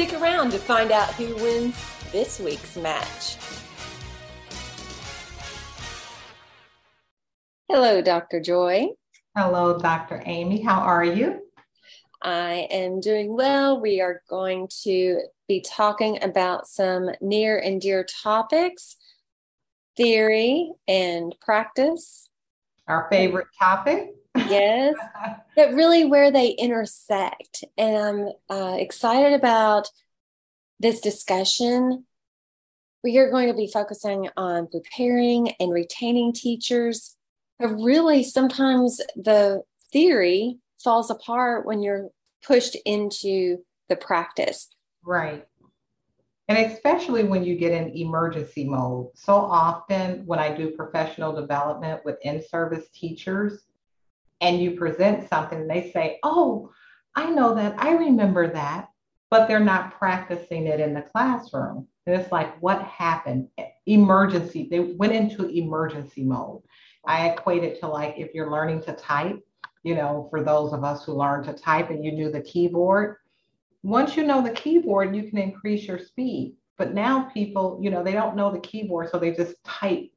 Stick around to find out who wins this week's match. Hello, Dr. Joy. Hello, Dr. Amy. How are you? I am doing well. We are going to be talking about some near and dear topics theory and practice. Our favorite topic. Yes, but really where they intersect. And I'm uh, excited about this discussion. We are going to be focusing on preparing and retaining teachers. But really, sometimes the theory falls apart when you're pushed into the practice. Right. And especially when you get in emergency mode. So often when I do professional development with in service teachers and you present something, they say, Oh, I know that. I remember that. But they're not practicing it in the classroom. And it's like, what happened? Emergency. They went into emergency mode. I equate it to like if you're learning to type you know, for those of us who learned to type and you knew the keyboard. Once you know the keyboard, you can increase your speed. But now people, you know, they don't know the keyboard, so they just type,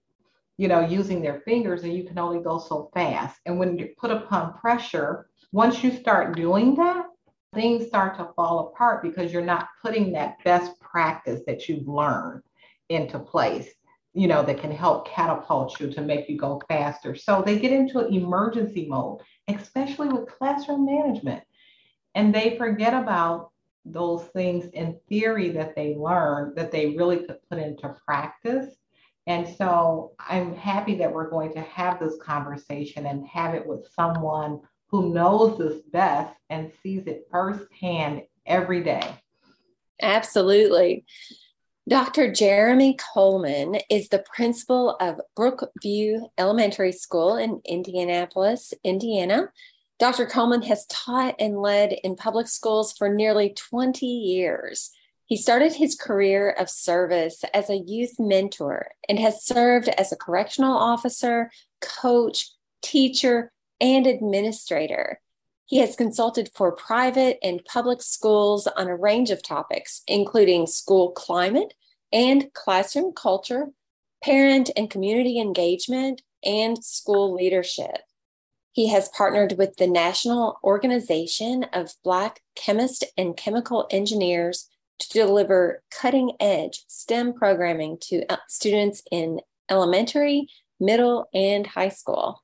you know, using their fingers, and you can only go so fast. And when you put upon pressure, once you start doing that, things start to fall apart because you're not putting that best practice that you've learned into place you know, that can help catapult you to make you go faster. So they get into an emergency mode, especially with classroom management. And they forget about those things in theory that they learned that they really could put into practice. And so I'm happy that we're going to have this conversation and have it with someone who knows this best and sees it firsthand every day. Absolutely. Dr. Jeremy Coleman is the principal of Brookview Elementary School in Indianapolis, Indiana. Dr. Coleman has taught and led in public schools for nearly 20 years. He started his career of service as a youth mentor and has served as a correctional officer, coach, teacher, and administrator. He has consulted for private and public schools on a range of topics, including school climate and classroom culture, parent and community engagement, and school leadership. He has partnered with the National Organization of Black Chemists and Chemical Engineers to deliver cutting edge STEM programming to uh, students in elementary, middle, and high school.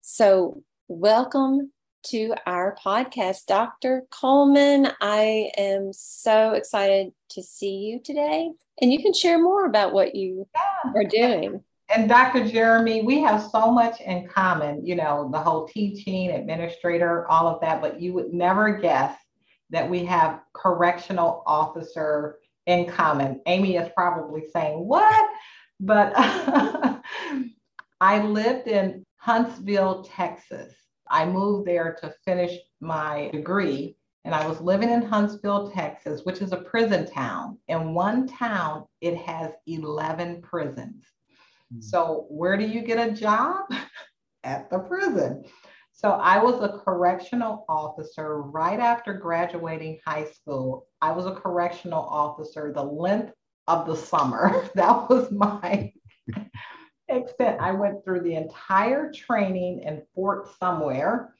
So, welcome to our podcast. Dr. Coleman, I am so excited to see you today. And you can share more about what you yeah. are doing. And Dr. Jeremy, we have so much in common, you know, the whole teaching, administrator, all of that, but you would never guess that we have correctional officer in common. Amy is probably saying, What? But I lived in Huntsville, Texas I moved there to finish my degree. And I was living in Huntsville, Texas, which is a prison town. In one town, it has 11 prisons. Mm-hmm. So, where do you get a job? At the prison. So, I was a correctional officer right after graduating high school. I was a correctional officer the length of the summer. that was my extent, I went through the entire training in Fort Somewhere,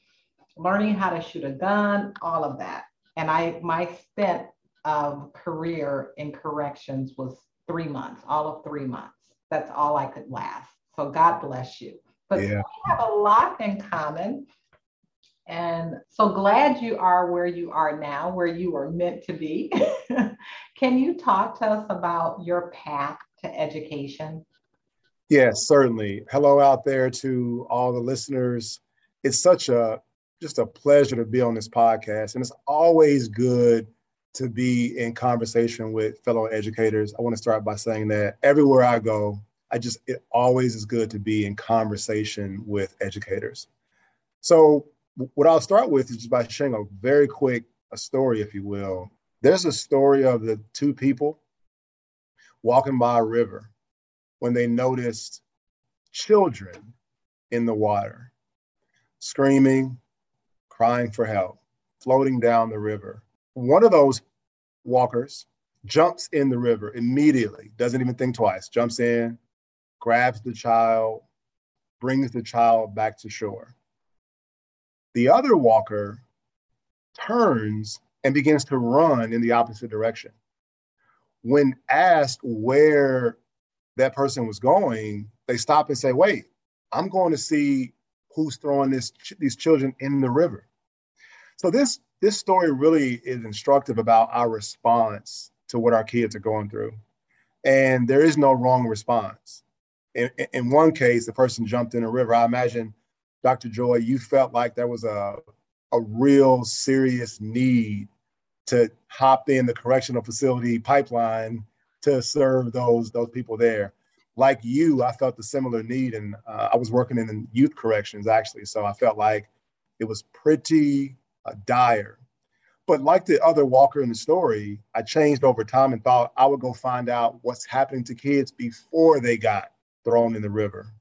learning how to shoot a gun, all of that. And I my stint of career in corrections was three months, all of three months. That's all I could last. So God bless you. But yeah. we have a lot in common. And so glad you are where you are now, where you are meant to be. Can you talk to us about your path to education? Yes, certainly. Hello out there to all the listeners. It's such a just a pleasure to be on this podcast, and it's always good to be in conversation with fellow educators. I want to start by saying that everywhere I go, I just it always is good to be in conversation with educators. So what I'll start with is just by sharing a very quick a story, if you will. There's a story of the two people walking by a river when they noticed children in the water, screaming, crying for help, floating down the river. One of those walkers jumps in the river immediately, doesn't even think twice, jumps in, grabs the child, brings the child back to shore. The other walker turns and begins to run in the opposite direction. When asked where that person was going, they stop and say, Wait, I'm going to see who's throwing this, these children in the river. So, this, this story really is instructive about our response to what our kids are going through. And there is no wrong response. In, in one case, the person jumped in a river. I imagine Dr. Joy, you felt like there was a, a real serious need to hop in the correctional facility pipeline to serve those those people there. Like you, I felt a similar need, and uh, I was working in youth corrections actually, so I felt like it was pretty uh, dire. But like the other Walker in the story, I changed over time and thought I would go find out what's happening to kids before they got thrown in the river.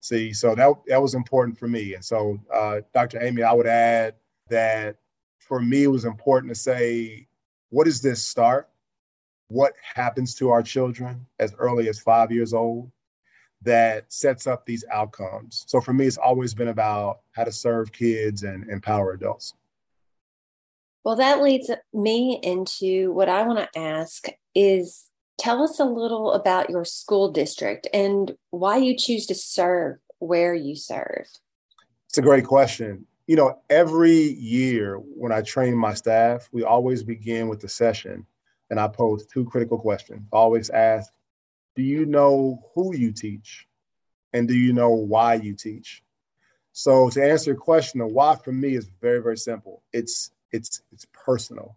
See, so that that was important for me. And so, uh, Dr. Amy, I would add that for me, it was important to say, what does this start? What happens to our children as early as five years old that sets up these outcomes? So for me, it's always been about how to serve kids and empower adults. Well, that leads me into what I want to ask is Tell us a little about your school district and why you choose to serve where you serve. It's a great question. You know, every year when I train my staff, we always begin with the session and I pose two critical questions. I always ask, do you know who you teach? And do you know why you teach? So to answer your question, the why for me is very, very simple. It's it's it's personal.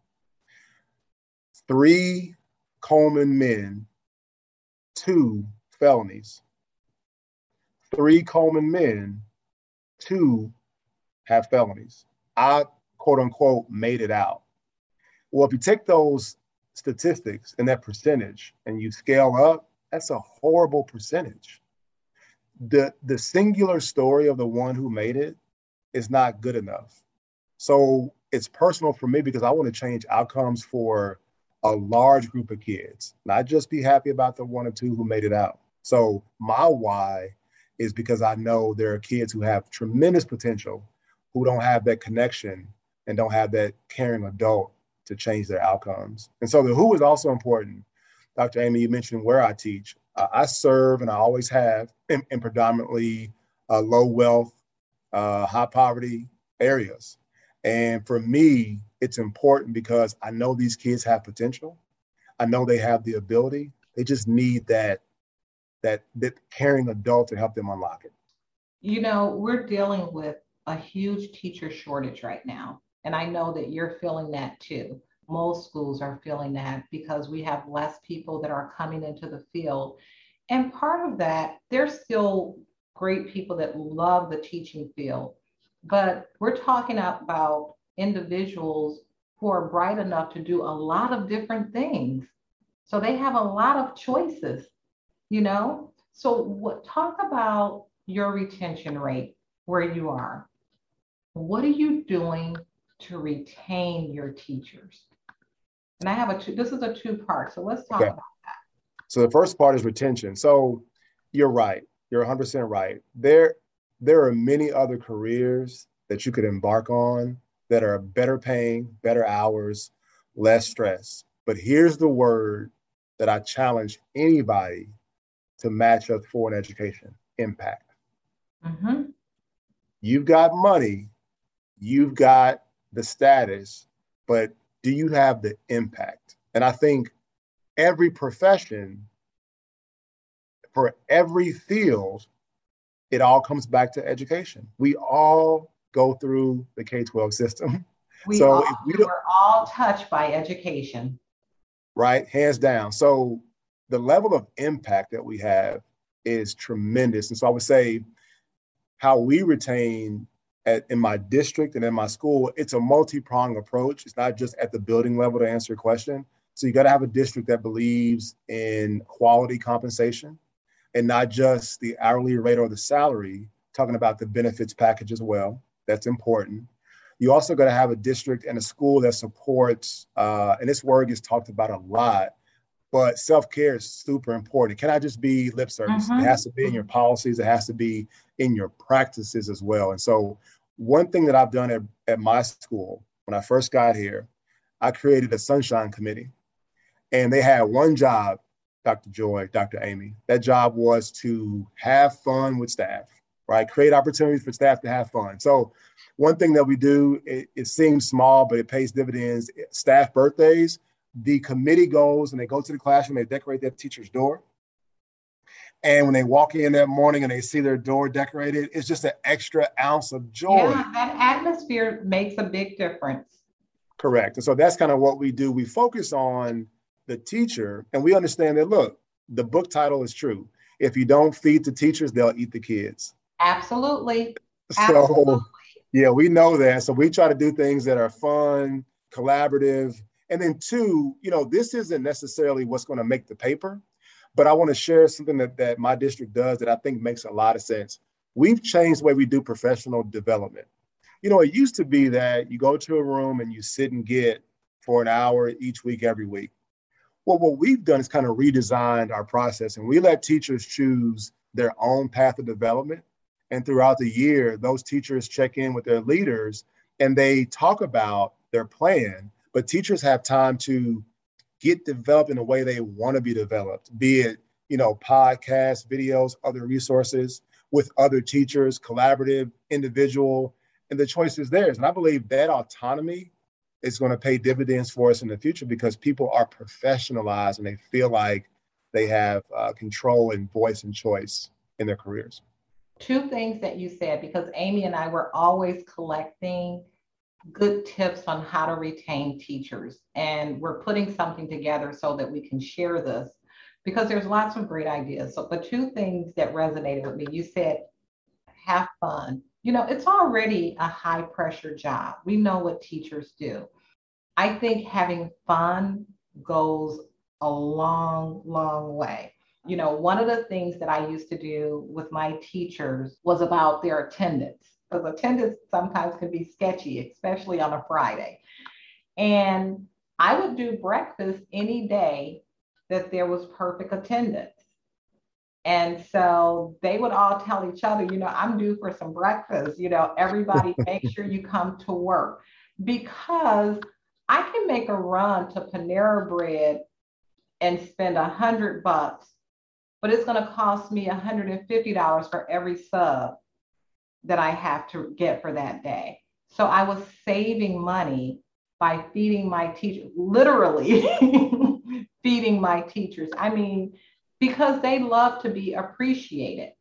Three Coleman men, two felonies. Three Coleman men, two have felonies. I quote unquote made it out. Well, if you take those statistics and that percentage and you scale up, that's a horrible percentage. The the singular story of the one who made it is not good enough. So it's personal for me because I want to change outcomes for a large group of kids, not just be happy about the one or two who made it out. So my why is because I know there are kids who have tremendous potential who don't have that connection and don't have that caring adult to change their outcomes. And so the who is also important. Dr. Amy, you mentioned where I teach. Uh, I serve and I always have in, in predominantly uh, low wealth, uh, high poverty areas. And for me, it's important because I know these kids have potential. I know they have the ability. They just need that that that caring adult to help them unlock it. You know, we're dealing with a huge teacher shortage right now. And I know that you're feeling that too. Most schools are feeling that because we have less people that are coming into the field. And part of that, there's still great people that love the teaching field. But we're talking about individuals who are bright enough to do a lot of different things. So they have a lot of choices, you know? So what talk about your retention rate where you are. What are you doing to retain your teachers? And I have a two, this is a two part. So let's talk okay. about that. So the first part is retention. So you're right. You're 100% right. There there are many other careers that you could embark on that are better paying, better hours, less stress. But here's the word that I challenge anybody to match up for an education impact. Mm-hmm. You've got money, you've got the status, but do you have the impact? And I think every profession, for every field, it all comes back to education. We all go through the K 12 system. We so all, we we're all touched by education. Right, hands down. So the level of impact that we have is tremendous. And so I would say how we retain at, in my district and in my school, it's a multi-pronged approach. It's not just at the building level to answer your question. So you got to have a district that believes in quality compensation and not just the hourly rate or the salary, talking about the benefits package as well. That's important. You also got to have a district and a school that supports, uh, and this word gets talked about a lot, but self-care is super important. It cannot just be lip service. Mm-hmm. It has to be in your policies. It has to be in your practices as well. And so one thing that I've done at, at my school when I first got here, I created a sunshine committee. And they had one job, Dr. Joy, Dr. Amy. That job was to have fun with staff, right? Create opportunities for staff to have fun. So one thing that we do, it, it seems small, but it pays dividends. Staff birthdays, the committee goes and they go to the classroom, they decorate their teacher's door. And when they walk in that morning and they see their door decorated, it's just an extra ounce of joy. Yeah, that atmosphere makes a big difference. Correct. And so that's kind of what we do. We focus on the teacher and we understand that, look, the book title is true. If you don't feed the teachers, they'll eat the kids. Absolutely. So, Absolutely. yeah, we know that. So we try to do things that are fun, collaborative, and then two, you know, this isn't necessarily what's going to make the paper, but I want to share something that, that my district does that I think makes a lot of sense. We've changed the way we do professional development. You know, it used to be that you go to a room and you sit and get for an hour each week, every week. What we've done is kind of redesigned our process and we let teachers choose their own path of development. And throughout the year, those teachers check in with their leaders and they talk about their plan but teachers have time to get developed in the way they want to be developed, be it, you know, podcasts, videos, other resources with other teachers, collaborative, individual, and the choice is theirs. And I believe that autonomy is going to pay dividends for us in the future because people are professionalized and they feel like they have uh, control and voice and choice in their careers. Two things that you said, because Amy and I were always collecting good tips on how to retain teachers. And we're putting something together so that we can share this because there's lots of great ideas. So, the two things that resonated with me, you said, have fun. You know, it's already a high pressure job. We know what teachers do. I think having fun goes a long, long way. You know, one of the things that I used to do with my teachers was about their attendance because attendance sometimes can be sketchy, especially on a Friday. And I would do breakfast any day that there was perfect attendance. And so they would all tell each other, you know, I'm due for some breakfast. You know, everybody make sure you come to work because I can make a run to Panera Bread and spend a hundred bucks, but it's going to cost me $150 for every sub that I have to get for that day. So I was saving money by feeding my teacher, literally feeding my teachers. I mean, because they love to be appreciated.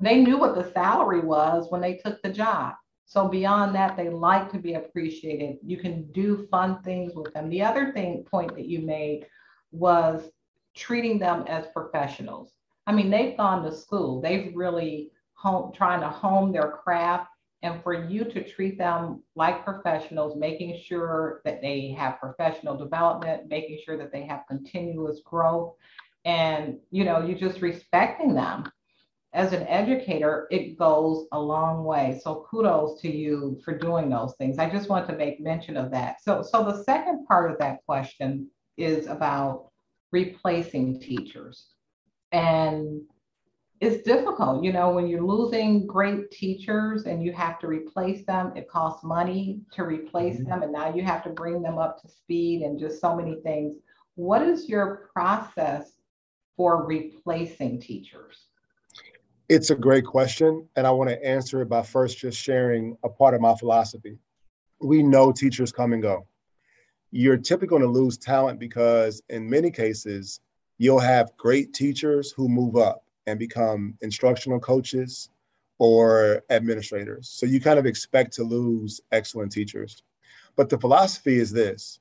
They knew what the salary was when they took the job. So beyond that, they like to be appreciated. You can do fun things with them. The other thing point that you made was treating them as professionals. I mean, they've gone to school. They've really home, trying to hone their craft and for you to treat them like professionals, making sure that they have professional development, making sure that they have continuous growth, and you know, you just respecting them. As an educator, it goes a long way. So kudos to you for doing those things. I just want to make mention of that. So, so the second part of that question is about replacing teachers. And it's difficult. You know, when you're losing great teachers and you have to replace them, it costs money to replace mm-hmm. them. And now you have to bring them up to speed and just so many things. What is your process for replacing teachers? It's a great question. And I want to answer it by first just sharing a part of my philosophy. We know teachers come and go. You're typically going to lose talent because, in many cases, you'll have great teachers who move up and become instructional coaches or administrators. So you kind of expect to lose excellent teachers. But the philosophy is this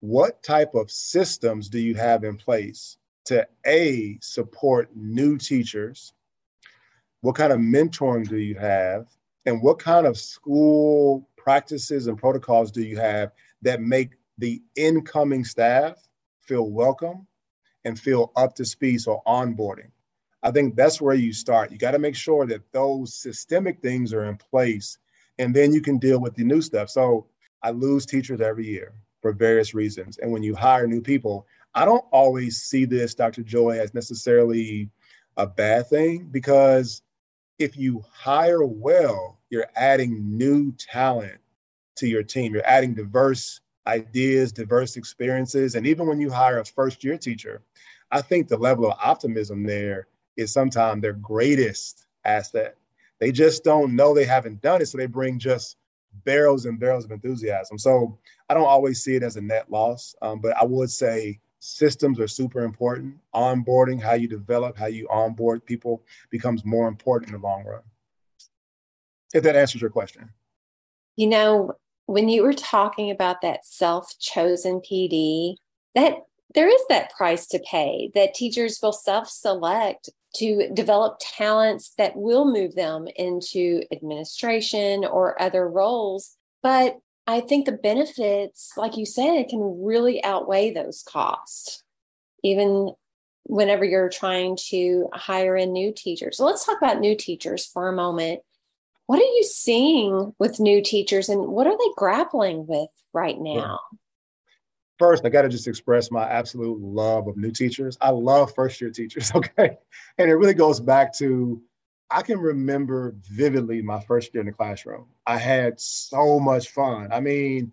what type of systems do you have in place to A, support new teachers? What kind of mentoring do you have? And what kind of school practices and protocols do you have that make the incoming staff feel welcome and feel up to speed? So, onboarding. I think that's where you start. You got to make sure that those systemic things are in place, and then you can deal with the new stuff. So, I lose teachers every year for various reasons. And when you hire new people, I don't always see this, Dr. Joy, as necessarily a bad thing because if you hire well, you're adding new talent to your team. You're adding diverse ideas, diverse experiences. And even when you hire a first year teacher, I think the level of optimism there is sometimes their greatest asset. They just don't know they haven't done it. So they bring just barrels and barrels of enthusiasm. So I don't always see it as a net loss, um, but I would say systems are super important. Onboarding, how you develop, how you onboard people becomes more important in the long run. If that answers your question. You know, when you were talking about that self chosen PD, that there is that price to pay that teachers will self select to develop talents that will move them into administration or other roles. But I think the benefits, like you said, can really outweigh those costs, even whenever you're trying to hire in new teachers. So let's talk about new teachers for a moment. What are you seeing with new teachers and what are they grappling with right now? first, I got to just express my absolute love of new teachers. I love first year teachers, okay? And it really goes back to I can remember vividly my first year in the classroom. I had so much fun. I mean,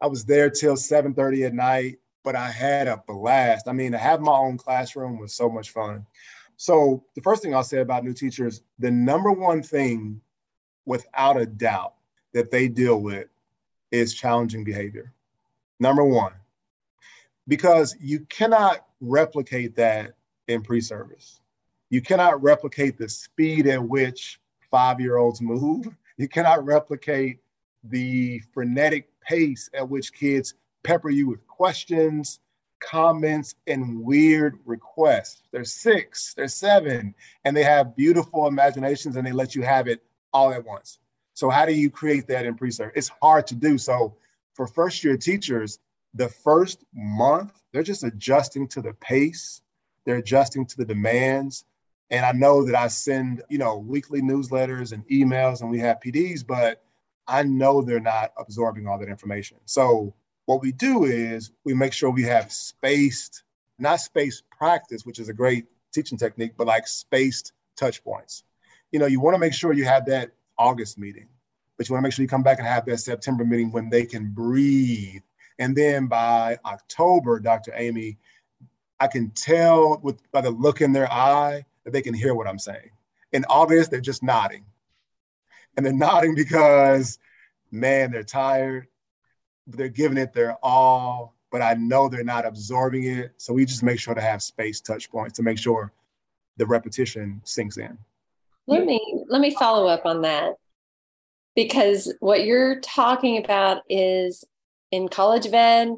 I was there till 7:30 at night, but I had a blast. I mean, to have my own classroom was so much fun. So, the first thing I'll say about new teachers, the number one thing without a doubt that they deal with is challenging behavior. Number one, because you cannot replicate that in pre-service. You cannot replicate the speed at which five-year-olds move. You cannot replicate the frenetic pace at which kids pepper you with questions, comments, and weird requests. They're six, they're seven, and they have beautiful imaginations and they let you have it all at once. So, how do you create that in pre-service? It's hard to do. So, for first year teachers, the first month, they're just adjusting to the pace, they're adjusting to the demands. And I know that I send, you know, weekly newsletters and emails and we have PDs, but I know they're not absorbing all that information. So what we do is we make sure we have spaced, not spaced practice, which is a great teaching technique, but like spaced touch points. You know, you want to make sure you have that August meeting, but you want to make sure you come back and have that September meeting when they can breathe and then by October, Dr. Amy, I can tell with by the look in their eye that they can hear what I'm saying. In August, they're just nodding. And they're nodding because, man, they're tired. They're giving it their all, but I know they're not absorbing it. So we just make sure to have space touch points to make sure the repetition sinks in. Let me let me follow up on that because what you're talking about is in college of ed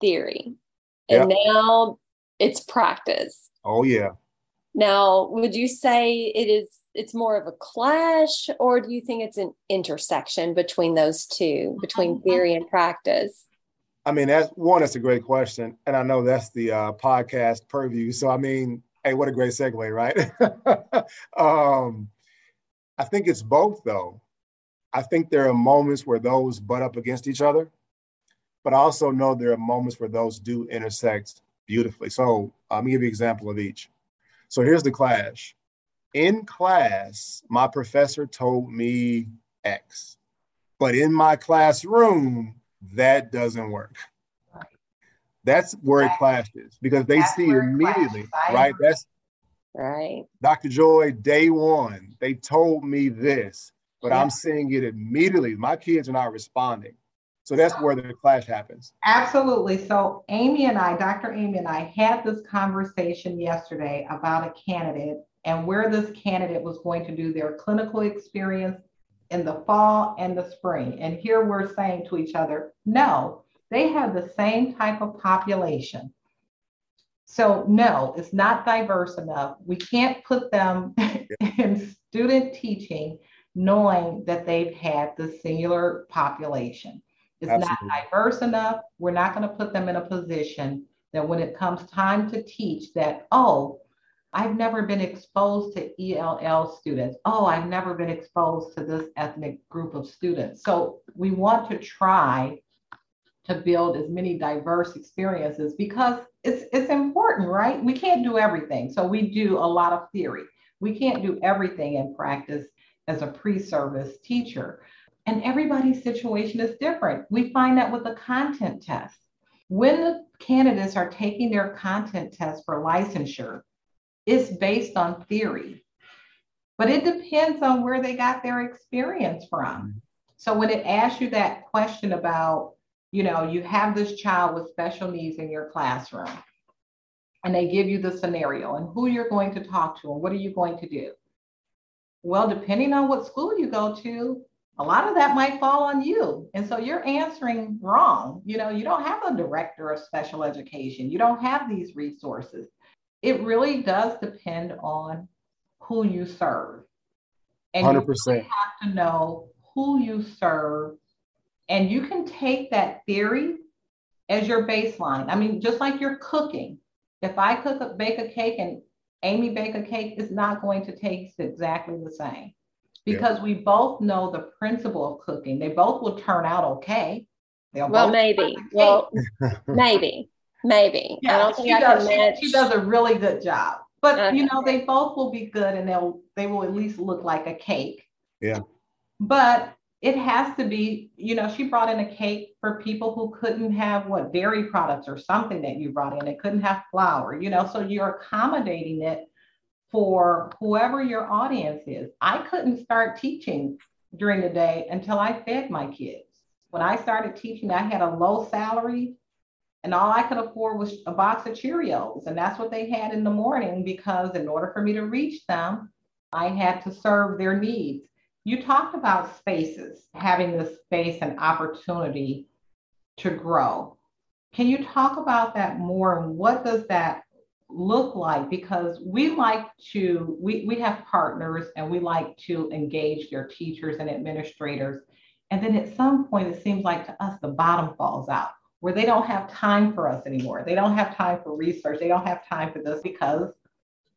theory and now it's practice oh yeah now would you say it is it's more of a clash or do you think it's an intersection between those two between theory and practice i mean that's one that's a great question and i know that's the uh, podcast purview so i mean hey what a great segue right um i think it's both though i think there are moments where those butt up against each other but I also know there are moments where those do intersect beautifully. So uh, let me give you an example of each. So here's the clash. In class, my professor told me X, but in my classroom, that doesn't work. That's where it clashes because they see immediately, right? That's Right. Dr. Joy, day one, they told me this, but yeah. I'm seeing it immediately. My kids are not responding. So that's where the clash happens. Absolutely. So Amy and I, Dr. Amy and I had this conversation yesterday about a candidate and where this candidate was going to do their clinical experience in the fall and the spring. And here we're saying to each other, no, they have the same type of population. So, no, it's not diverse enough. We can't put them in student teaching knowing that they've had the singular population. It's Absolutely. not diverse enough. We're not going to put them in a position that when it comes time to teach that, oh, I've never been exposed to ELL students. Oh, I've never been exposed to this ethnic group of students. So we want to try to build as many diverse experiences because it's it's important, right? We can't do everything. So we do a lot of theory. We can't do everything in practice as a pre-service teacher. And everybody's situation is different. We find that with the content test. When the candidates are taking their content test for licensure, it's based on theory, but it depends on where they got their experience from. Mm-hmm. So when it asks you that question about, you know, you have this child with special needs in your classroom, and they give you the scenario and who you're going to talk to and what are you going to do. Well, depending on what school you go to, a lot of that might fall on you. And so you're answering wrong. You know, you don't have a director of special education, you don't have these resources. It really does depend on who you serve. And 100%. you really have to know who you serve. And you can take that theory as your baseline. I mean, just like you're cooking. If I cook a bake a cake and Amy bake a cake, it's not going to taste exactly the same because yeah. we both know the principle of cooking. They both will turn out okay. They'll well, maybe. Well, maybe. Maybe. Yeah, I don't think she I does. She, she, does a really good job. But okay. you know, they both will be good and they'll they will at least look like a cake. Yeah. But it has to be, you know, she brought in a cake for people who couldn't have what dairy products or something that you brought in. It couldn't have flour, you know, so you're accommodating it for whoever your audience is. I couldn't start teaching during the day until I fed my kids. When I started teaching, I had a low salary and all I could afford was a box of Cheerios. And that's what they had in the morning because in order for me to reach them, I had to serve their needs. You talked about spaces, having the space and opportunity to grow. Can you talk about that more and what does that look like because we like to we, we have partners and we like to engage their teachers and administrators. And then at some point it seems like to us the bottom falls out where they don't have time for us anymore. They don't have time for research. They don't have time for this because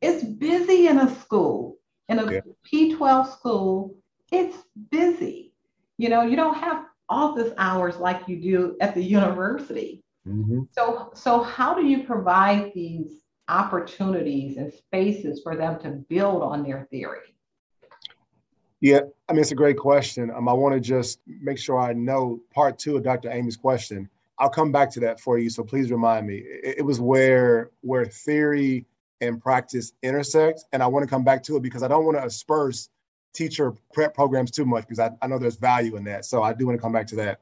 it's busy in a school in a yeah. p12 school. It's busy. You know you don't have office hours like you do at the university. Mm-hmm. so so how do you provide these opportunities and spaces for them to build on their theory? Yeah, I mean, it's a great question. Um, I want to just make sure I know part two of Dr. Amy's question. I'll come back to that for you, so please remind me. It, it was where where theory and practice intersect, and I want to come back to it because I don't want to asperse teacher prep programs too much because I, I know there's value in that. So I do want to come back to that.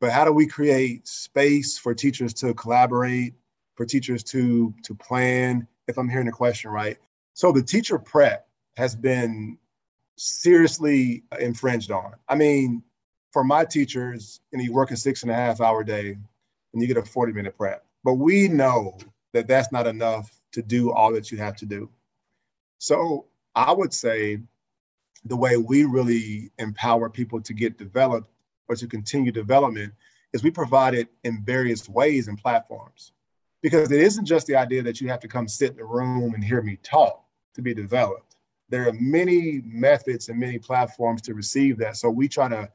But how do we create space for teachers to collaborate, for teachers to to plan if i'm hearing the question right? So the teacher prep has been seriously infringed on. I mean for my teachers and you work a six and a half hour day and you get a 40 minute prep but we know that that's not enough to do all that you have to do. So i would say the way we really empower people to get developed or to continue development is we provide it in various ways and platforms because it isn't just the idea that you have to come sit in the room and hear me talk to be developed. There are many methods and many platforms to receive that. So we try to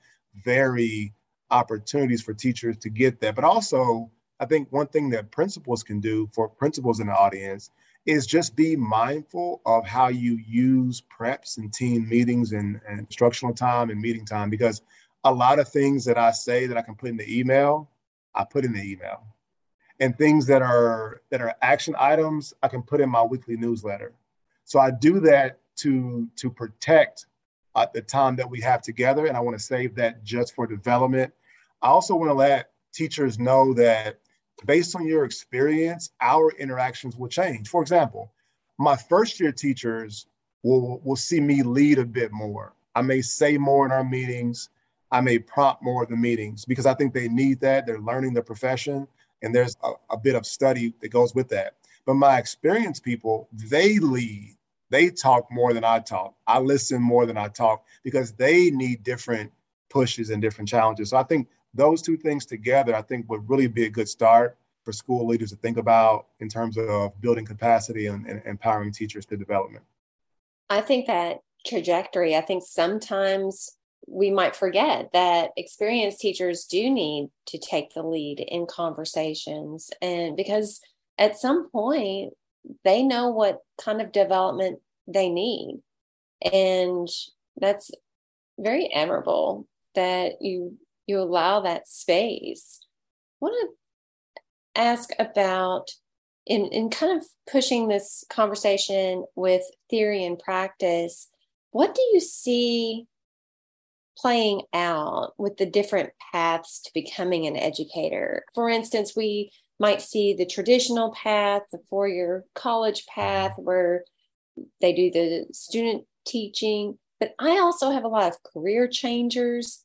vary opportunities for teachers to get that. But also, I think one thing that principals can do for principals in the audience is just be mindful of how you use preps and team meetings and, and instructional time and meeting time because a lot of things that I say that I can put in the email, I put in the email and things that are that are action items I can put in my weekly newsletter. So I do that to to protect uh, the time that we have together, and I want to save that just for development. I also want to let teachers know that based on your experience, our interactions will change. For example, my first year teachers will will see me lead a bit more. I may say more in our meetings. I may prompt more of the meetings because I think they need that. They're learning the profession, and there's a, a bit of study that goes with that. But my experienced people, they lead. They talk more than I talk. I listen more than I talk because they need different pushes and different challenges. So I think those two things together, I think would really be a good start for school leaders to think about in terms of building capacity and, and empowering teachers to development. I think that trajectory, I think sometimes we might forget that experienced teachers do need to take the lead in conversations. And because at some point, they know what kind of development they need. And that's very admirable that you you allow that space. I want to ask about in, in kind of pushing this conversation with theory and practice, what do you see playing out with the different paths to becoming an educator? For instance, we might see the traditional path, the four year college path, where they do the student teaching, but I also have a lot of career changers.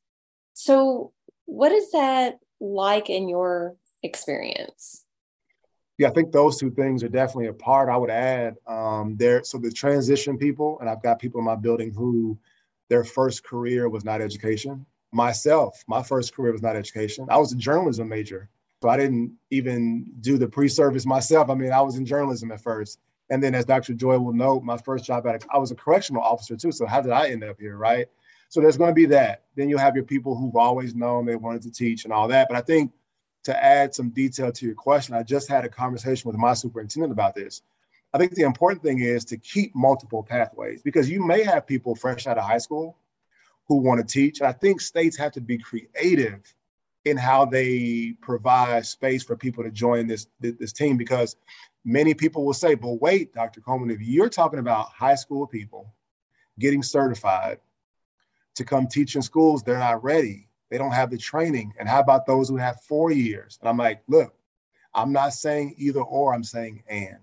So, what is that like in your experience? Yeah, I think those two things are definitely a part. I would add um, there. So the transition people, and I've got people in my building who their first career was not education. Myself, my first career was not education. I was a journalism major, so I didn't even do the pre-service myself. I mean, I was in journalism at first, and then as Dr. Joy will note, my first job at a, I was a correctional officer too. So how did I end up here, right? So there's going to be that. Then you'll have your people who've always known they wanted to teach and all that. But I think to add some detail to your question, I just had a conversation with my superintendent about this. I think the important thing is to keep multiple pathways because you may have people fresh out of high school who want to teach. And I think states have to be creative in how they provide space for people to join this, this team because many people will say, but wait, Dr. Coleman, if you're talking about high school people getting certified to come teach in schools, they're not ready. They don't have the training. And how about those who have four years? And I'm like, look, I'm not saying either or, I'm saying and.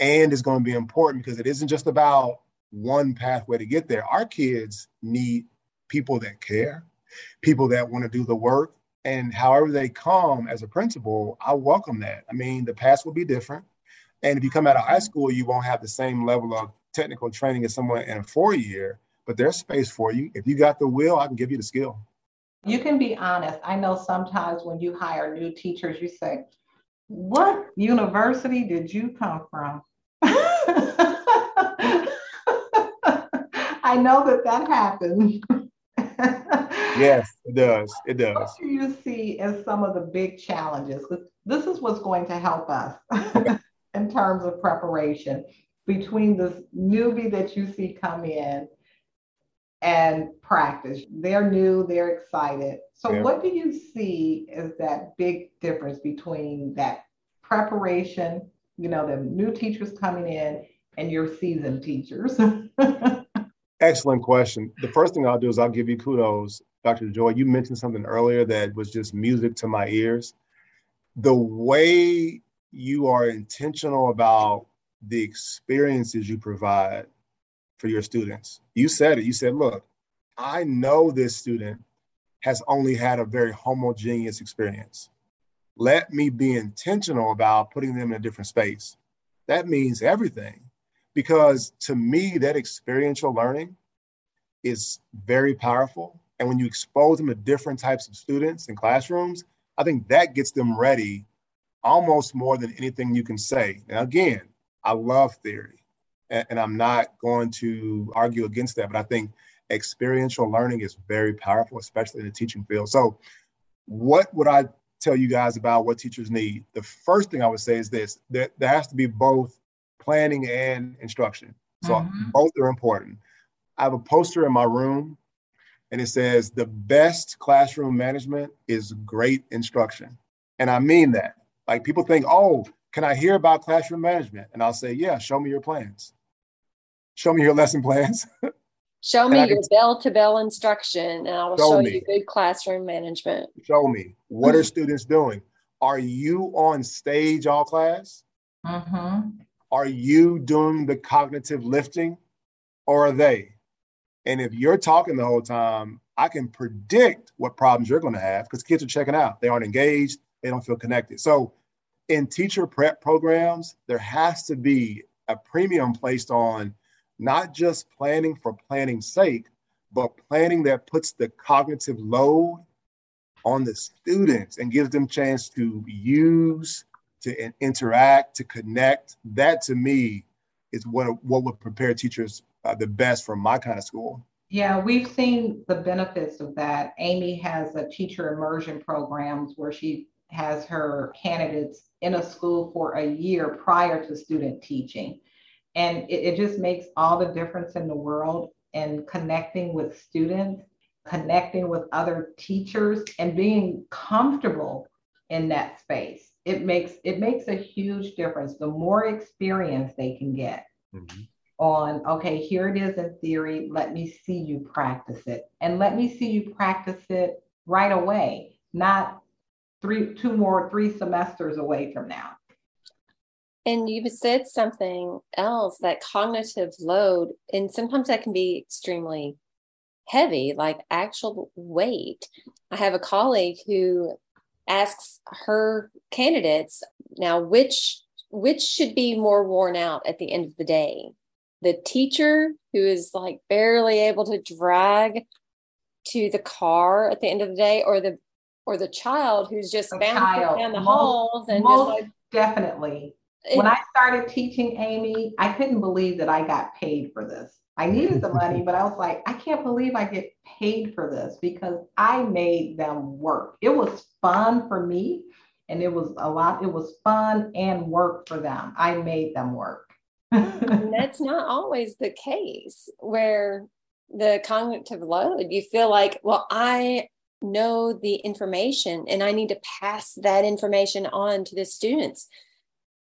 And is going to be important because it isn't just about one pathway to get there. Our kids need people that care, people that want to do the work. And however they come as a principal, I welcome that. I mean, the past will be different. And if you come out of high school, you won't have the same level of technical training as someone in a four year but there's space for you. If you got the will, I can give you the skill. You can be honest. I know sometimes when you hire new teachers, you say, What university did you come from? I know that that happens. yes, it does. It does. What do you see as some of the big challenges? This is what's going to help us in terms of preparation between this newbie that you see come in and practice. They're new, they're excited. So, yeah. what do you see as that big difference between that preparation, you know, the new teachers coming in and your seasoned teachers? Excellent question. The first thing I'll do is I'll give you kudos, Dr. Joy. You mentioned something earlier that was just music to my ears. The way you are intentional about the experiences you provide for your students. You said it. You said, look, I know this student has only had a very homogeneous experience. Let me be intentional about putting them in a different space. That means everything. Because to me, that experiential learning is very powerful. And when you expose them to different types of students in classrooms, I think that gets them ready almost more than anything you can say. And again, I love theory and, I'm not going to argue against that. But I think experiential learning is very powerful, especially in the teaching field. So, what would I tell you guys about what teachers need? The first thing I would say is this: that there has to be both planning and instruction. So mm-hmm. both are important. I have a poster in my room, and it says the best classroom management is great instruction, and I mean that. Like people think, oh, can I hear about classroom management? And I'll say, yeah, show me your plans. Show me your lesson plans. show me your bell to bell instruction, and I will show, show you good classroom management. Show me. What are students doing? Are you on stage all class? Mm-hmm. Are you doing the cognitive lifting or are they? And if you're talking the whole time, I can predict what problems you're going to have because kids are checking out. They aren't engaged, they don't feel connected. So, in teacher prep programs, there has to be a premium placed on not just planning for planning's sake, but planning that puts the cognitive load on the students and gives them chance to use, to interact, to connect. That to me is what what would prepare teachers uh, the best for my kind of school. Yeah, we've seen the benefits of that. Amy has a teacher immersion programs where she has her candidates in a school for a year prior to student teaching. And it, it just makes all the difference in the world in connecting with students, connecting with other teachers, and being comfortable in that space. It makes it makes a huge difference. The more experience they can get, mm-hmm on, okay, here it is in theory. Let me see you practice it. And let me see you practice it right away, not three, two more, three semesters away from now. And you said something else that cognitive load, and sometimes that can be extremely heavy, like actual weight. I have a colleague who asks her candidates now which which should be more worn out at the end of the day? The teacher who is like barely able to drag to the car at the end of the day or the or the child who's just bouncing down the most, halls and most just like definitely. it, when i started teaching amy i couldn't believe that i got paid for this. I needed the money but i was like i can't believe i get paid for this because i made them work. It was fun for me and it was a lot it was fun and work for them. I made them work. That's not always the case where the cognitive load, you feel like, well, I know the information and I need to pass that information on to the students,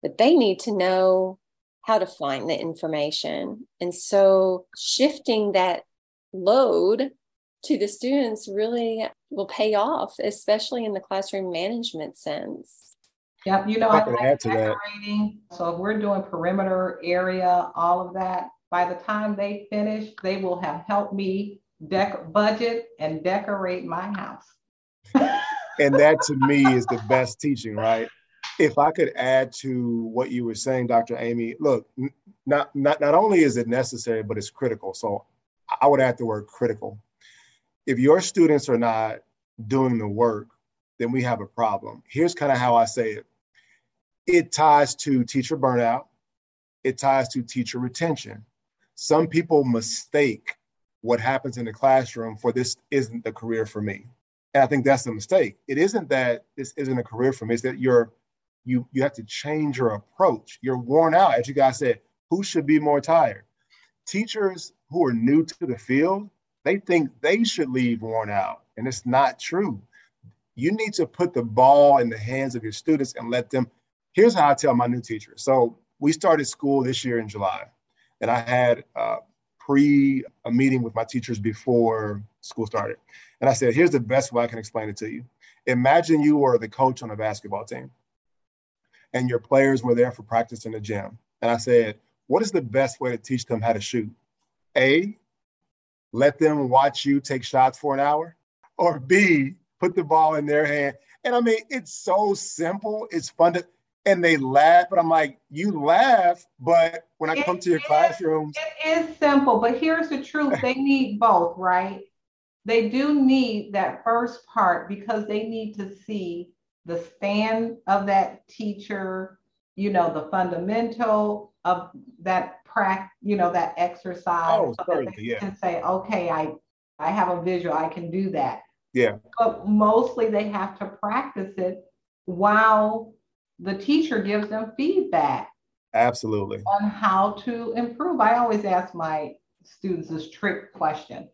but they need to know how to find the information. And so shifting that load to the students really will pay off, especially in the classroom management sense. Yep, you know, I, I like add to decorating. That. So if we're doing perimeter area, all of that, by the time they finish, they will have helped me dec- budget and decorate my house. and that to me is the best teaching, right? If I could add to what you were saying, Dr. Amy, look, not not not only is it necessary, but it's critical. So I would add the word critical. If your students are not doing the work, then we have a problem. Here's kind of how I say it it ties to teacher burnout, it ties to teacher retention. Some people mistake what happens in the classroom for this isn't the career for me. And I think that's the mistake. It isn't that this isn't a career for me, it's that you're you you have to change your approach. You're worn out, as you guys said. Who should be more tired? Teachers who are new to the field, they think they should leave worn out, and it's not true. You need to put the ball in the hands of your students and let them here's how I tell my new teachers. So we started school this year in July, and I had uh, pre a meeting with my teachers before school started. And I said, here's the best way I can explain it to you. Imagine you were the coach on a basketball team, and your players were there for practice in the gym. And I said, what is the best way to teach them how to shoot? A, let them watch you take shots for an hour, or B, put the ball in their hand. And I mean, it's so simple. It's fun to and they laugh, but I'm like, you laugh, but when I it come to your is, classrooms, it is simple. But here's the truth: they need both, right? They do need that first part because they need to see the stand of that teacher, you know, the fundamental of that practice, you know, that exercise. Oh, certainly, yeah. Can say, okay, I I have a visual, I can do that. Yeah. But mostly they have to practice it while the teacher gives them feedback. Absolutely. On how to improve. I always ask my students this trick question.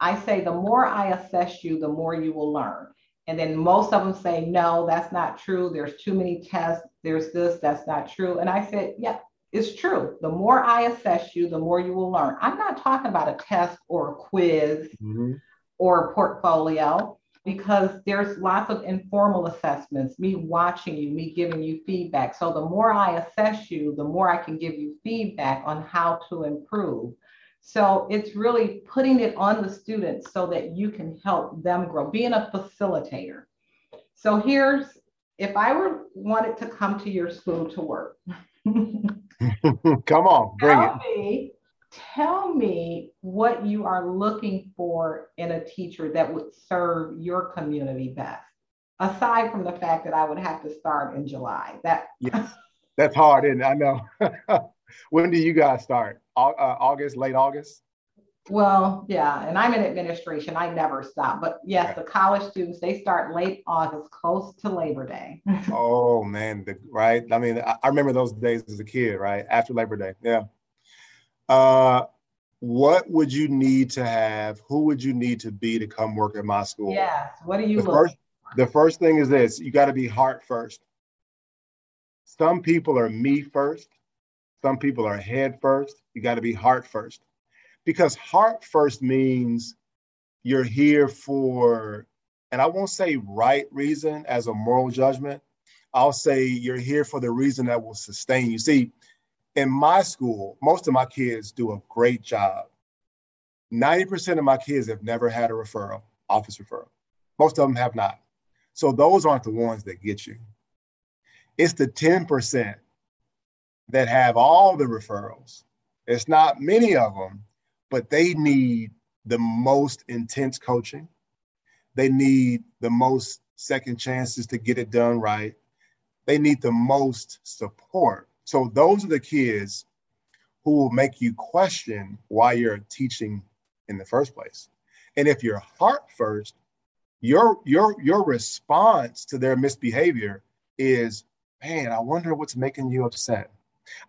I say, the more I assess you, the more you will learn. And then most of them say, no, that's not true. There's too many tests. There's this, that's not true. And I said, yeah, it's true. The more I assess you, the more you will learn. I'm not talking about a test or a quiz mm-hmm. or a portfolio because there's lots of informal assessments, me watching you, me giving you feedback. So the more I assess you, the more I can give you feedback on how to improve. So it's really putting it on the students so that you can help them grow, being a facilitator. So here's if I were wanted to come to your school to work. come on, bring tell it. Me, tell me what you are looking for in a teacher that would serve your community best. Aside from the fact that I would have to start in July. That yes. That's hard, and I know. when do you guys start? Uh, August, late August? Well, yeah, and I'm in administration. I never stop. But yes, the college students they start late August, close to Labor Day. oh man, the, right? I mean, I, I, remember those days as a kid, right? After Labor Day, yeah. Uh, what would you need to have? Who would you need to be to come work at my school? Yes. What do you the first? The first thing is this: you got to be heart first. Some people are me first. Some people are head first. You got to be heart first. Because heart first means you're here for, and I won't say right reason as a moral judgment. I'll say you're here for the reason that will sustain you. See, in my school, most of my kids do a great job. 90% of my kids have never had a referral, office referral. Most of them have not. So those aren't the ones that get you. It's the 10% that have all the referrals. It's not many of them, but they need the most intense coaching. They need the most second chances to get it done right. They need the most support. So those are the kids who will make you question why you're teaching in the first place. And if you're heart first, your your your response to their misbehavior is, man, I wonder what's making you upset.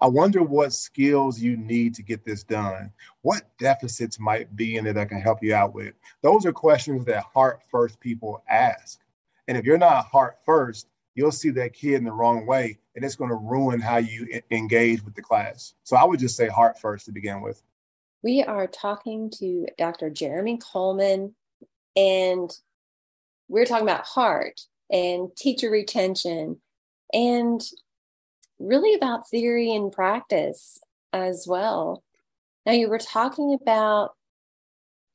I wonder what skills you need to get this done. What deficits might be in there that can help you out with? Those are questions that heart first people ask. And if you're not heart first, you'll see that kid in the wrong way and it's going to ruin how you engage with the class. So I would just say heart first to begin with. We are talking to Dr. Jeremy Coleman, and we're talking about heart and teacher retention and really about theory and practice as well. Now, you were talking about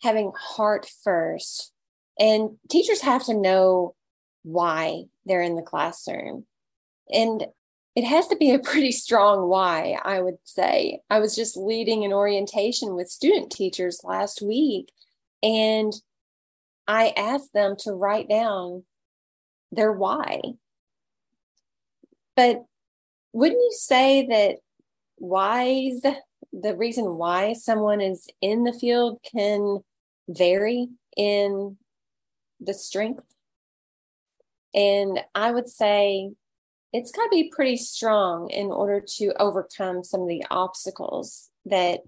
having heart first, and teachers have to know why they're in the classroom. And it has to be a pretty strong why, I would say. I was just leading an orientation with student teachers last week, and I asked them to write down their why. But wouldn't you say that whys the reason why someone is in the field can vary in the strength? And i would say it's got to be pretty strong in order to overcome some of the obstacles that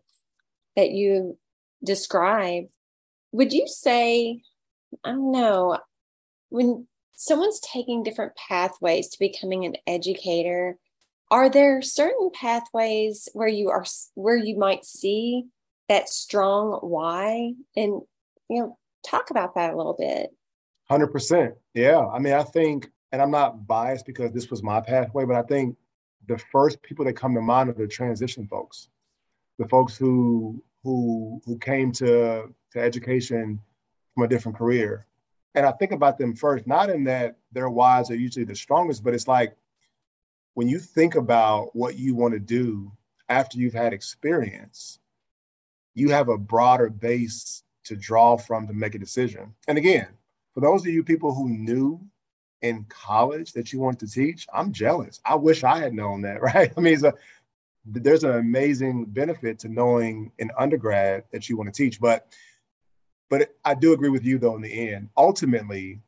that you describe. Would you say i don't know when someone's taking different pathways to becoming an educator are there certain pathways where you are where you might see that strong why? And you know talk about that a little bit. 100% yeah. I mean i think and i'm not biased because this was my pathway but i think the first people that come to mind are the transition folks. The folks who who who came to to education from a different career. And i think about them first not in that their whys are usually the strongest but it's like when you think about what you want to do after you've had experience, you have a broader base to draw from to make a decision. And again, for those of you people who knew in college that you wanted to teach, I'm jealous. I wish I had known that, right? I mean, a, there's an amazing benefit to knowing in undergrad that you want to teach, but but I do agree with you though in the end. Ultimately,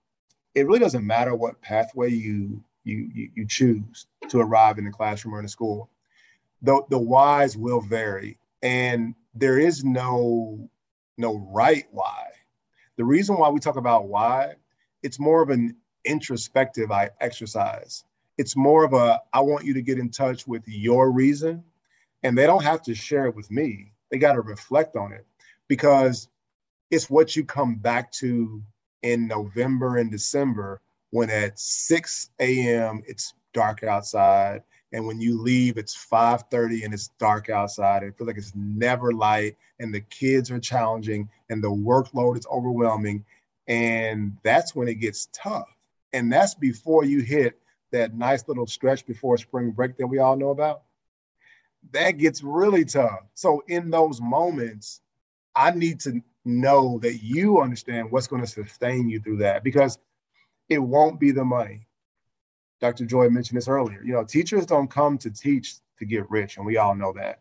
it really doesn't matter what pathway you you, you, you choose to arrive in the classroom or in the school. The, the whys will vary, and there is no no right why. The reason why we talk about why it's more of an introspective exercise. It's more of a I want you to get in touch with your reason, and they don't have to share it with me. They got to reflect on it because it's what you come back to in November and December when at 6 a.m. it's dark outside and when you leave it's 5.30 and it's dark outside. It feels like it's never light and the kids are challenging and the workload is overwhelming and that's when it gets tough. And that's before you hit that nice little stretch before spring break that we all know about. That gets really tough. So in those moments i need to know that you understand what's going to sustain you through that because it won't be the money Dr. Joy mentioned this earlier. You know, teachers don't come to teach to get rich, and we all know that.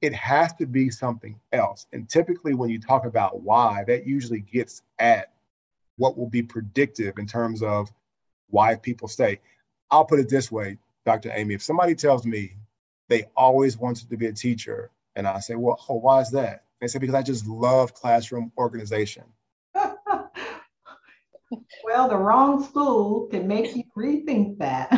It has to be something else. And typically, when you talk about why, that usually gets at what will be predictive in terms of why people stay. I'll put it this way, Dr. Amy. If somebody tells me they always wanted to be a teacher, and I say, well, oh, why is that? They say, because I just love classroom organization. Well, the wrong school can make you rethink that.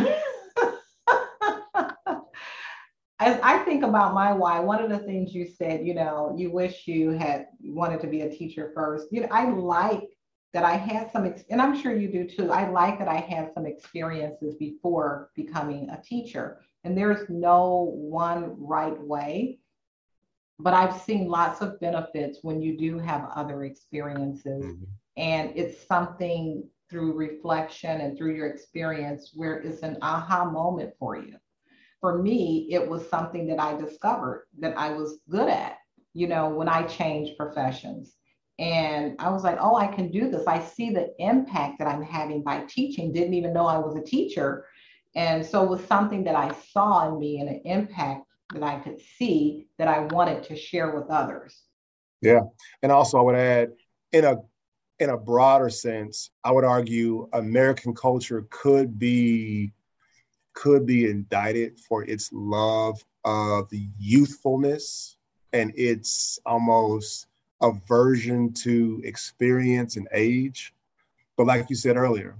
As I think about my why, one of the things you said, you know, you wish you had wanted to be a teacher first. You know, I like that I had some, and I'm sure you do too. I like that I had some experiences before becoming a teacher. And there's no one right way, but I've seen lots of benefits when you do have other experiences. Mm-hmm. And it's something through reflection and through your experience where it's an aha moment for you. For me, it was something that I discovered that I was good at, you know, when I changed professions. And I was like, oh, I can do this. I see the impact that I'm having by teaching. Didn't even know I was a teacher. And so it was something that I saw in me and an impact that I could see that I wanted to share with others. Yeah. And also, I would add in a in a broader sense, I would argue American culture could be could be indicted for its love of youthfulness and its almost aversion to experience and age. But like you said earlier,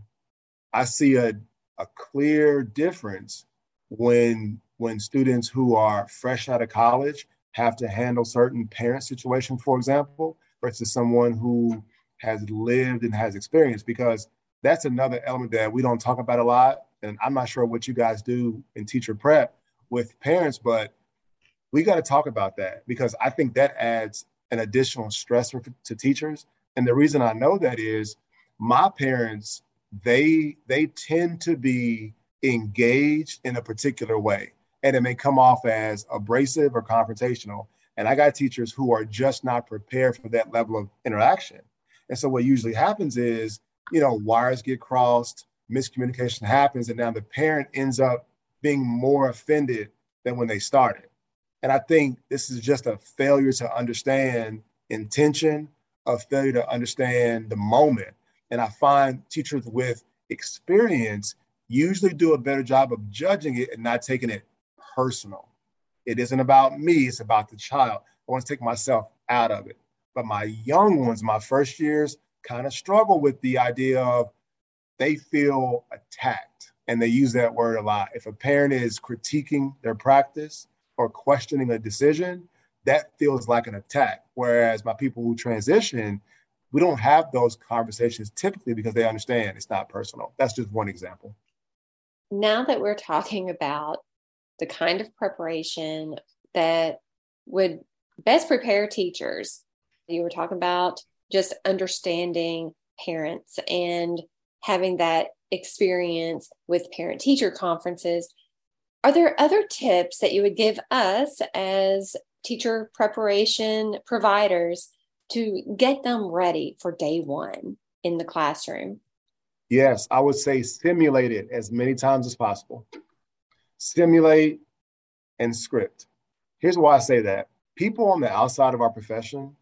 I see a, a clear difference when when students who are fresh out of college have to handle certain parent situations, for example, versus someone who has lived and has experience because that's another element that we don't talk about a lot. And I'm not sure what you guys do in teacher prep with parents, but we got to talk about that because I think that adds an additional stressor to teachers. And the reason I know that is my parents, they they tend to be engaged in a particular way. And it may come off as abrasive or confrontational. And I got teachers who are just not prepared for that level of interaction. And so what usually happens is, you know, wires get crossed, miscommunication happens, and now the parent ends up being more offended than when they started. And I think this is just a failure to understand intention, a failure to understand the moment. And I find teachers with experience usually do a better job of judging it and not taking it personal. It isn't about me, it's about the child. I want to take myself out of it. But my young ones, my first years, kind of struggle with the idea of they feel attacked. And they use that word a lot. If a parent is critiquing their practice or questioning a decision, that feels like an attack. Whereas my people who transition, we don't have those conversations typically because they understand it's not personal. That's just one example. Now that we're talking about the kind of preparation that would best prepare teachers you were talking about just understanding parents and having that experience with parent teacher conferences. Are there other tips that you would give us as teacher preparation providers to get them ready for day one in the classroom? Yes, I would say simulate it as many times as possible. Simulate and script. Here's why I say that. People on the outside of our profession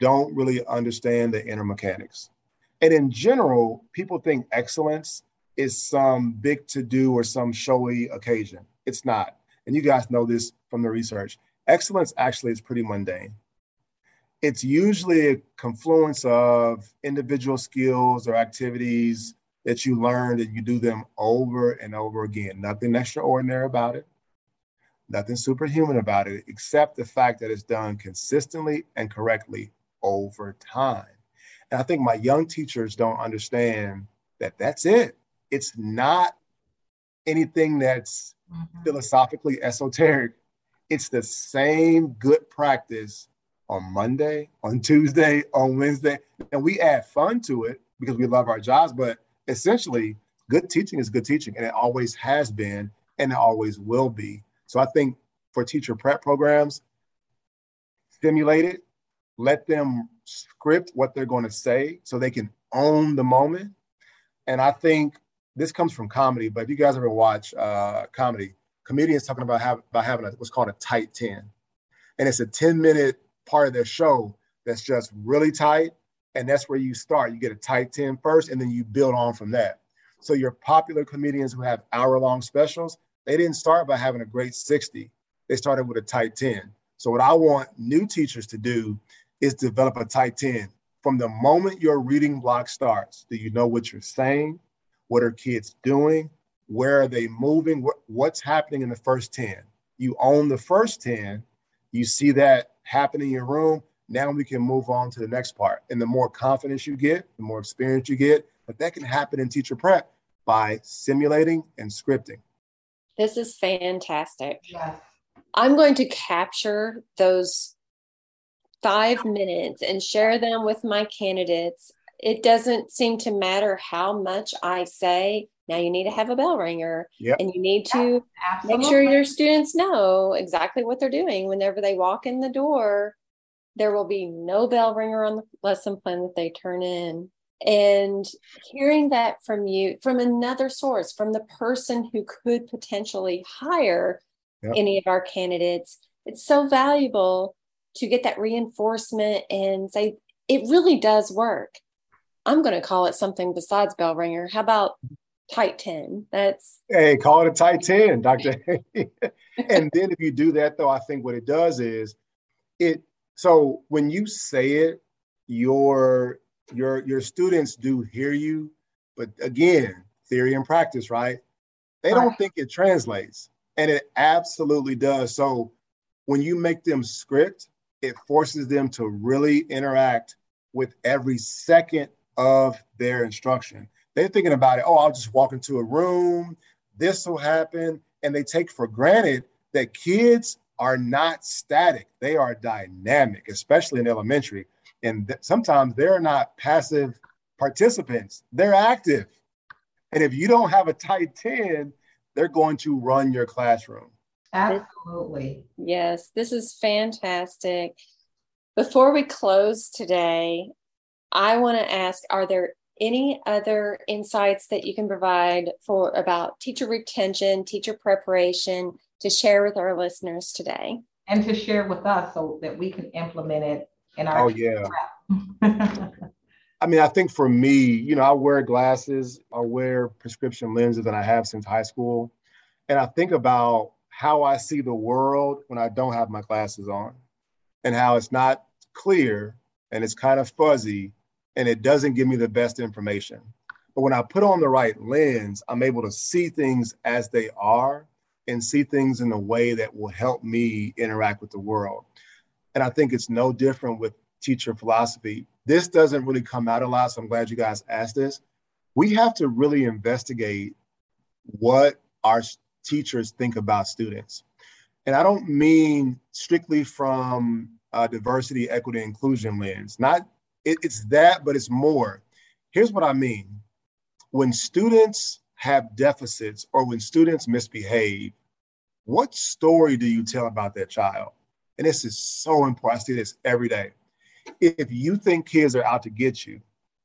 don't really understand the inner mechanics. And in general, people think excellence is some big to do or some showy occasion. It's not. And you guys know this from the research. Excellence actually is pretty mundane. it's usually a confluence of individual skills or activities that you learned and you do them over and over again. Nothing extraordinary about it, nothing superhuman about it, except the fact that it's done consistently and correctly over time. And I think my young teachers don't understand that that's it. It's not anything that's mm-hmm. philosophically esoteric. It's the same good practice on Monday, on Tuesday, on Wednesday. And we add fun to it because we love our jobs, but essentially, good teaching is good teaching, and it always has been, and it always will be. So I think for teacher prep programs, stimulate it, let them script what they're going to say so they can own the moment. And I think this comes from comedy, but if you guys ever watch uh, comedy, comedians talking about, have, about having a, what's called a tight 10. And it's a 10 minute part of their show that's just really tight and that's where you start. You get a tight 10 first, and then you build on from that. So your popular comedians who have hour-long specials, they didn't start by having a great 60. They started with a tight 10. So what I want new teachers to do is develop a tight 10. From the moment your reading block starts, do you know what you're saying? What are kids doing? Where are they moving? what's happening in the first 10? You own the first 10. You see that happen in your room now we can move on to the next part. And the more confidence you get, the more experience you get. But that can happen in teacher prep by simulating and scripting. This is fantastic. Yes. I'm going to capture those five minutes and share them with my candidates. It doesn't seem to matter how much I say. Now you need to have a bell ringer yep. and you need to make sure your students know exactly what they're doing whenever they walk in the door there will be no bell ringer on the lesson plan that they turn in. And hearing that from you, from another source, from the person who could potentially hire yep. any of our candidates, it's so valuable to get that reinforcement and say, it really does work. I'm going to call it something besides bell ringer. How about tight 10? That's hey, call it a tight 10, Dr. and then if you do that, though, I think what it does is it so when you say it, your your your students do hear you, but again, theory and practice, right? They don't think it translates, and it absolutely does. So when you make them script, it forces them to really interact with every second of their instruction. They're thinking about it, oh, I'll just walk into a room, this will happen. And they take for granted that kids are not static, they are dynamic, especially in elementary. And th- sometimes they're not passive participants, they're active. And if you don't have a tight 10, they're going to run your classroom. Absolutely. Yes, this is fantastic. Before we close today, I want to ask are there any other insights that you can provide for about teacher retention, teacher preparation, to share with our listeners today. And to share with us so that we can implement it in our Oh yeah. I mean, I think for me, you know, I wear glasses, I wear prescription lenses that I have since high school. And I think about how I see the world when I don't have my glasses on and how it's not clear and it's kind of fuzzy and it doesn't give me the best information. But when I put on the right lens, I'm able to see things as they are and see things in a way that will help me interact with the world. And I think it's no different with teacher philosophy. This doesn't really come out a lot, so I'm glad you guys asked this. We have to really investigate what our teachers think about students. And I don't mean strictly from a diversity, equity, inclusion lens. Not it, it's that, but it's more. Here's what I mean. When students have deficits or when students misbehave, what story do you tell about that child? And this is so important. I see this every day. If you think kids are out to get you,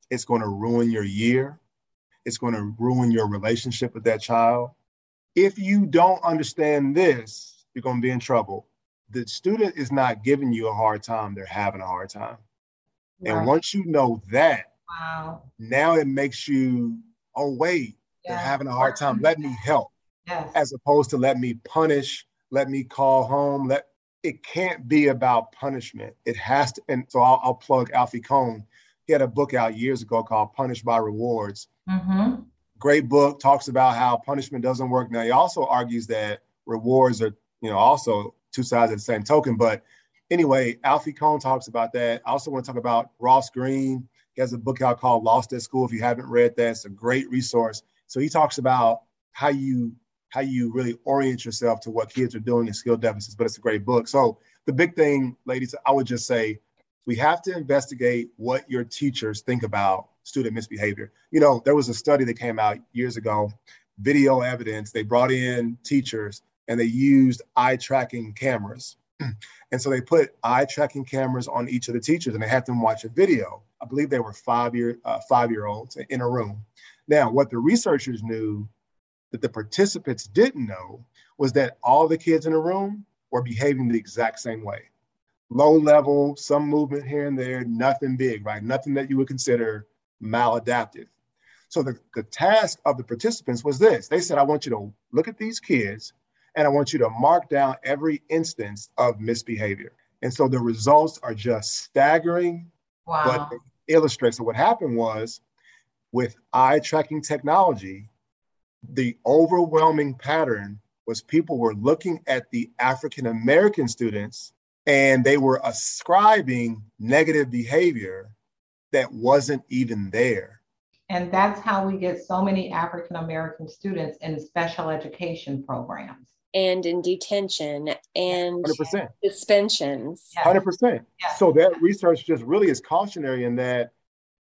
it's going to ruin your year. It's going to ruin your relationship with that child. If you don't understand this, you're going to be in trouble. The student is not giving you a hard time, they're having a hard time. And once you know that, wow. now it makes you, oh, wait, yeah. they're having a hard time. Let me help. Yes. As opposed to let me punish, let me call home, let it can't be about punishment. It has to, and so I'll, I'll plug Alfie Kohn. He had a book out years ago called Punished by Rewards. Mm-hmm. Great book, talks about how punishment doesn't work. Now, he also argues that rewards are, you know, also two sides of the same token. But anyway, Alfie Kohn talks about that. I also want to talk about Ross Greene. He has a book out called Lost at School. If you haven't read that, it's a great resource. So he talks about how you how you really orient yourself to what kids are doing in skill deficits, but it's a great book. So the big thing, ladies, I would just say we have to investigate what your teachers think about student misbehavior. You know, there was a study that came out years ago, video evidence. They brought in teachers and they used eye tracking cameras. And so they put eye tracking cameras on each of the teachers and they had them watch a video. I believe they were five year uh, five year olds in a room. Now, what the researchers knew that the participants didn't know was that all the kids in the room were behaving the exact same way. Low level, some movement here and there, nothing big, right? Nothing that you would consider maladaptive. So the, the task of the participants was this. They said, I want you to look at these kids and I want you to mark down every instance of misbehavior. And so the results are just staggering, wow. but it illustrates. So what happened was with eye tracking technology, the overwhelming pattern was people were looking at the African American students and they were ascribing negative behavior that wasn't even there. And that's how we get so many African American students in special education programs. And in detention and 100%. suspensions. 100%. Yes. So that research just really is cautionary in that.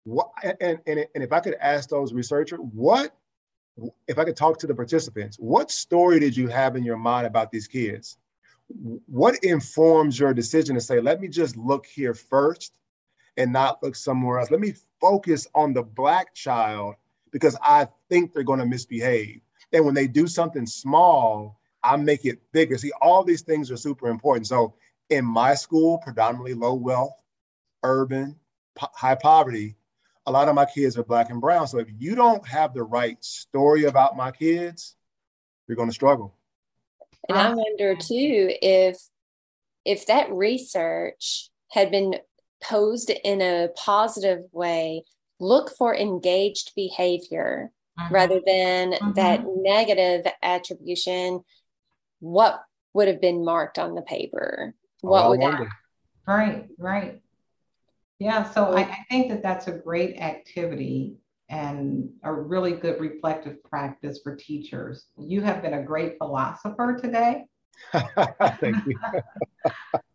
What, and, and, and if I could ask those researchers, what if I could talk to the participants, what story did you have in your mind about these kids? What informs your decision to say, let me just look here first and not look somewhere else? Let me focus on the Black child because I think they're going to misbehave. And when they do something small, I make it bigger. See, all these things are super important. So in my school, predominantly low wealth, urban, po- high poverty, a lot of my kids are black and brown. So if you don't have the right story about my kids, you're going to struggle. And I wonder too if if that research had been posed in a positive way, look for engaged behavior mm-hmm. rather than mm-hmm. that negative attribution. What would have been marked on the paper? What oh, would that? Right, right. Yeah, so I, I think that that's a great activity and a really good reflective practice for teachers. You have been a great philosopher today. Thank you.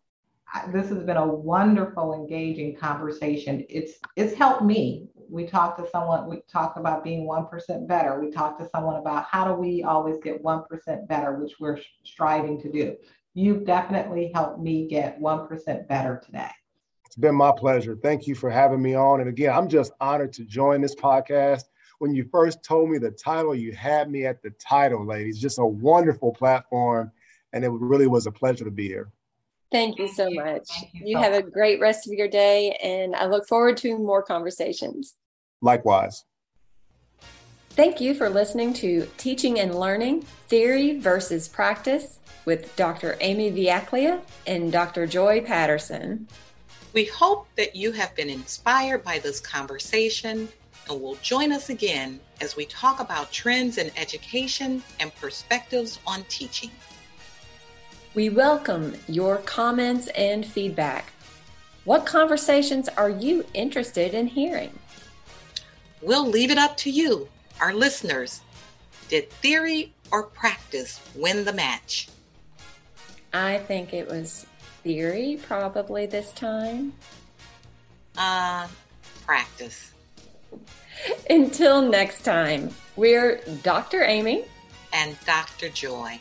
this has been a wonderful, engaging conversation. It's it's helped me. We talked to someone. We talked about being one percent better. We talked to someone about how do we always get one percent better, which we're striving to do. You've definitely helped me get one percent better today. It's been my pleasure. Thank you for having me on. And again, I'm just honored to join this podcast. When you first told me the title, you had me at the title, ladies. Just a wonderful platform. And it really was a pleasure to be here. Thank you so much. You, you have a great rest of your day, and I look forward to more conversations. Likewise. Thank you for listening to Teaching and Learning Theory versus Practice with Dr. Amy Vujaklija and Dr. Joy Patterson. We hope that you have been inspired by this conversation and will join us again as we talk about trends in education and perspectives on teaching. We welcome your comments and feedback. What conversations are you interested in hearing? We'll leave it up to you, our listeners. Did theory or practice win the match? I think it was theory probably this time? Uh, practice. Until next time, we're Dr. Amy and Dr. Joy.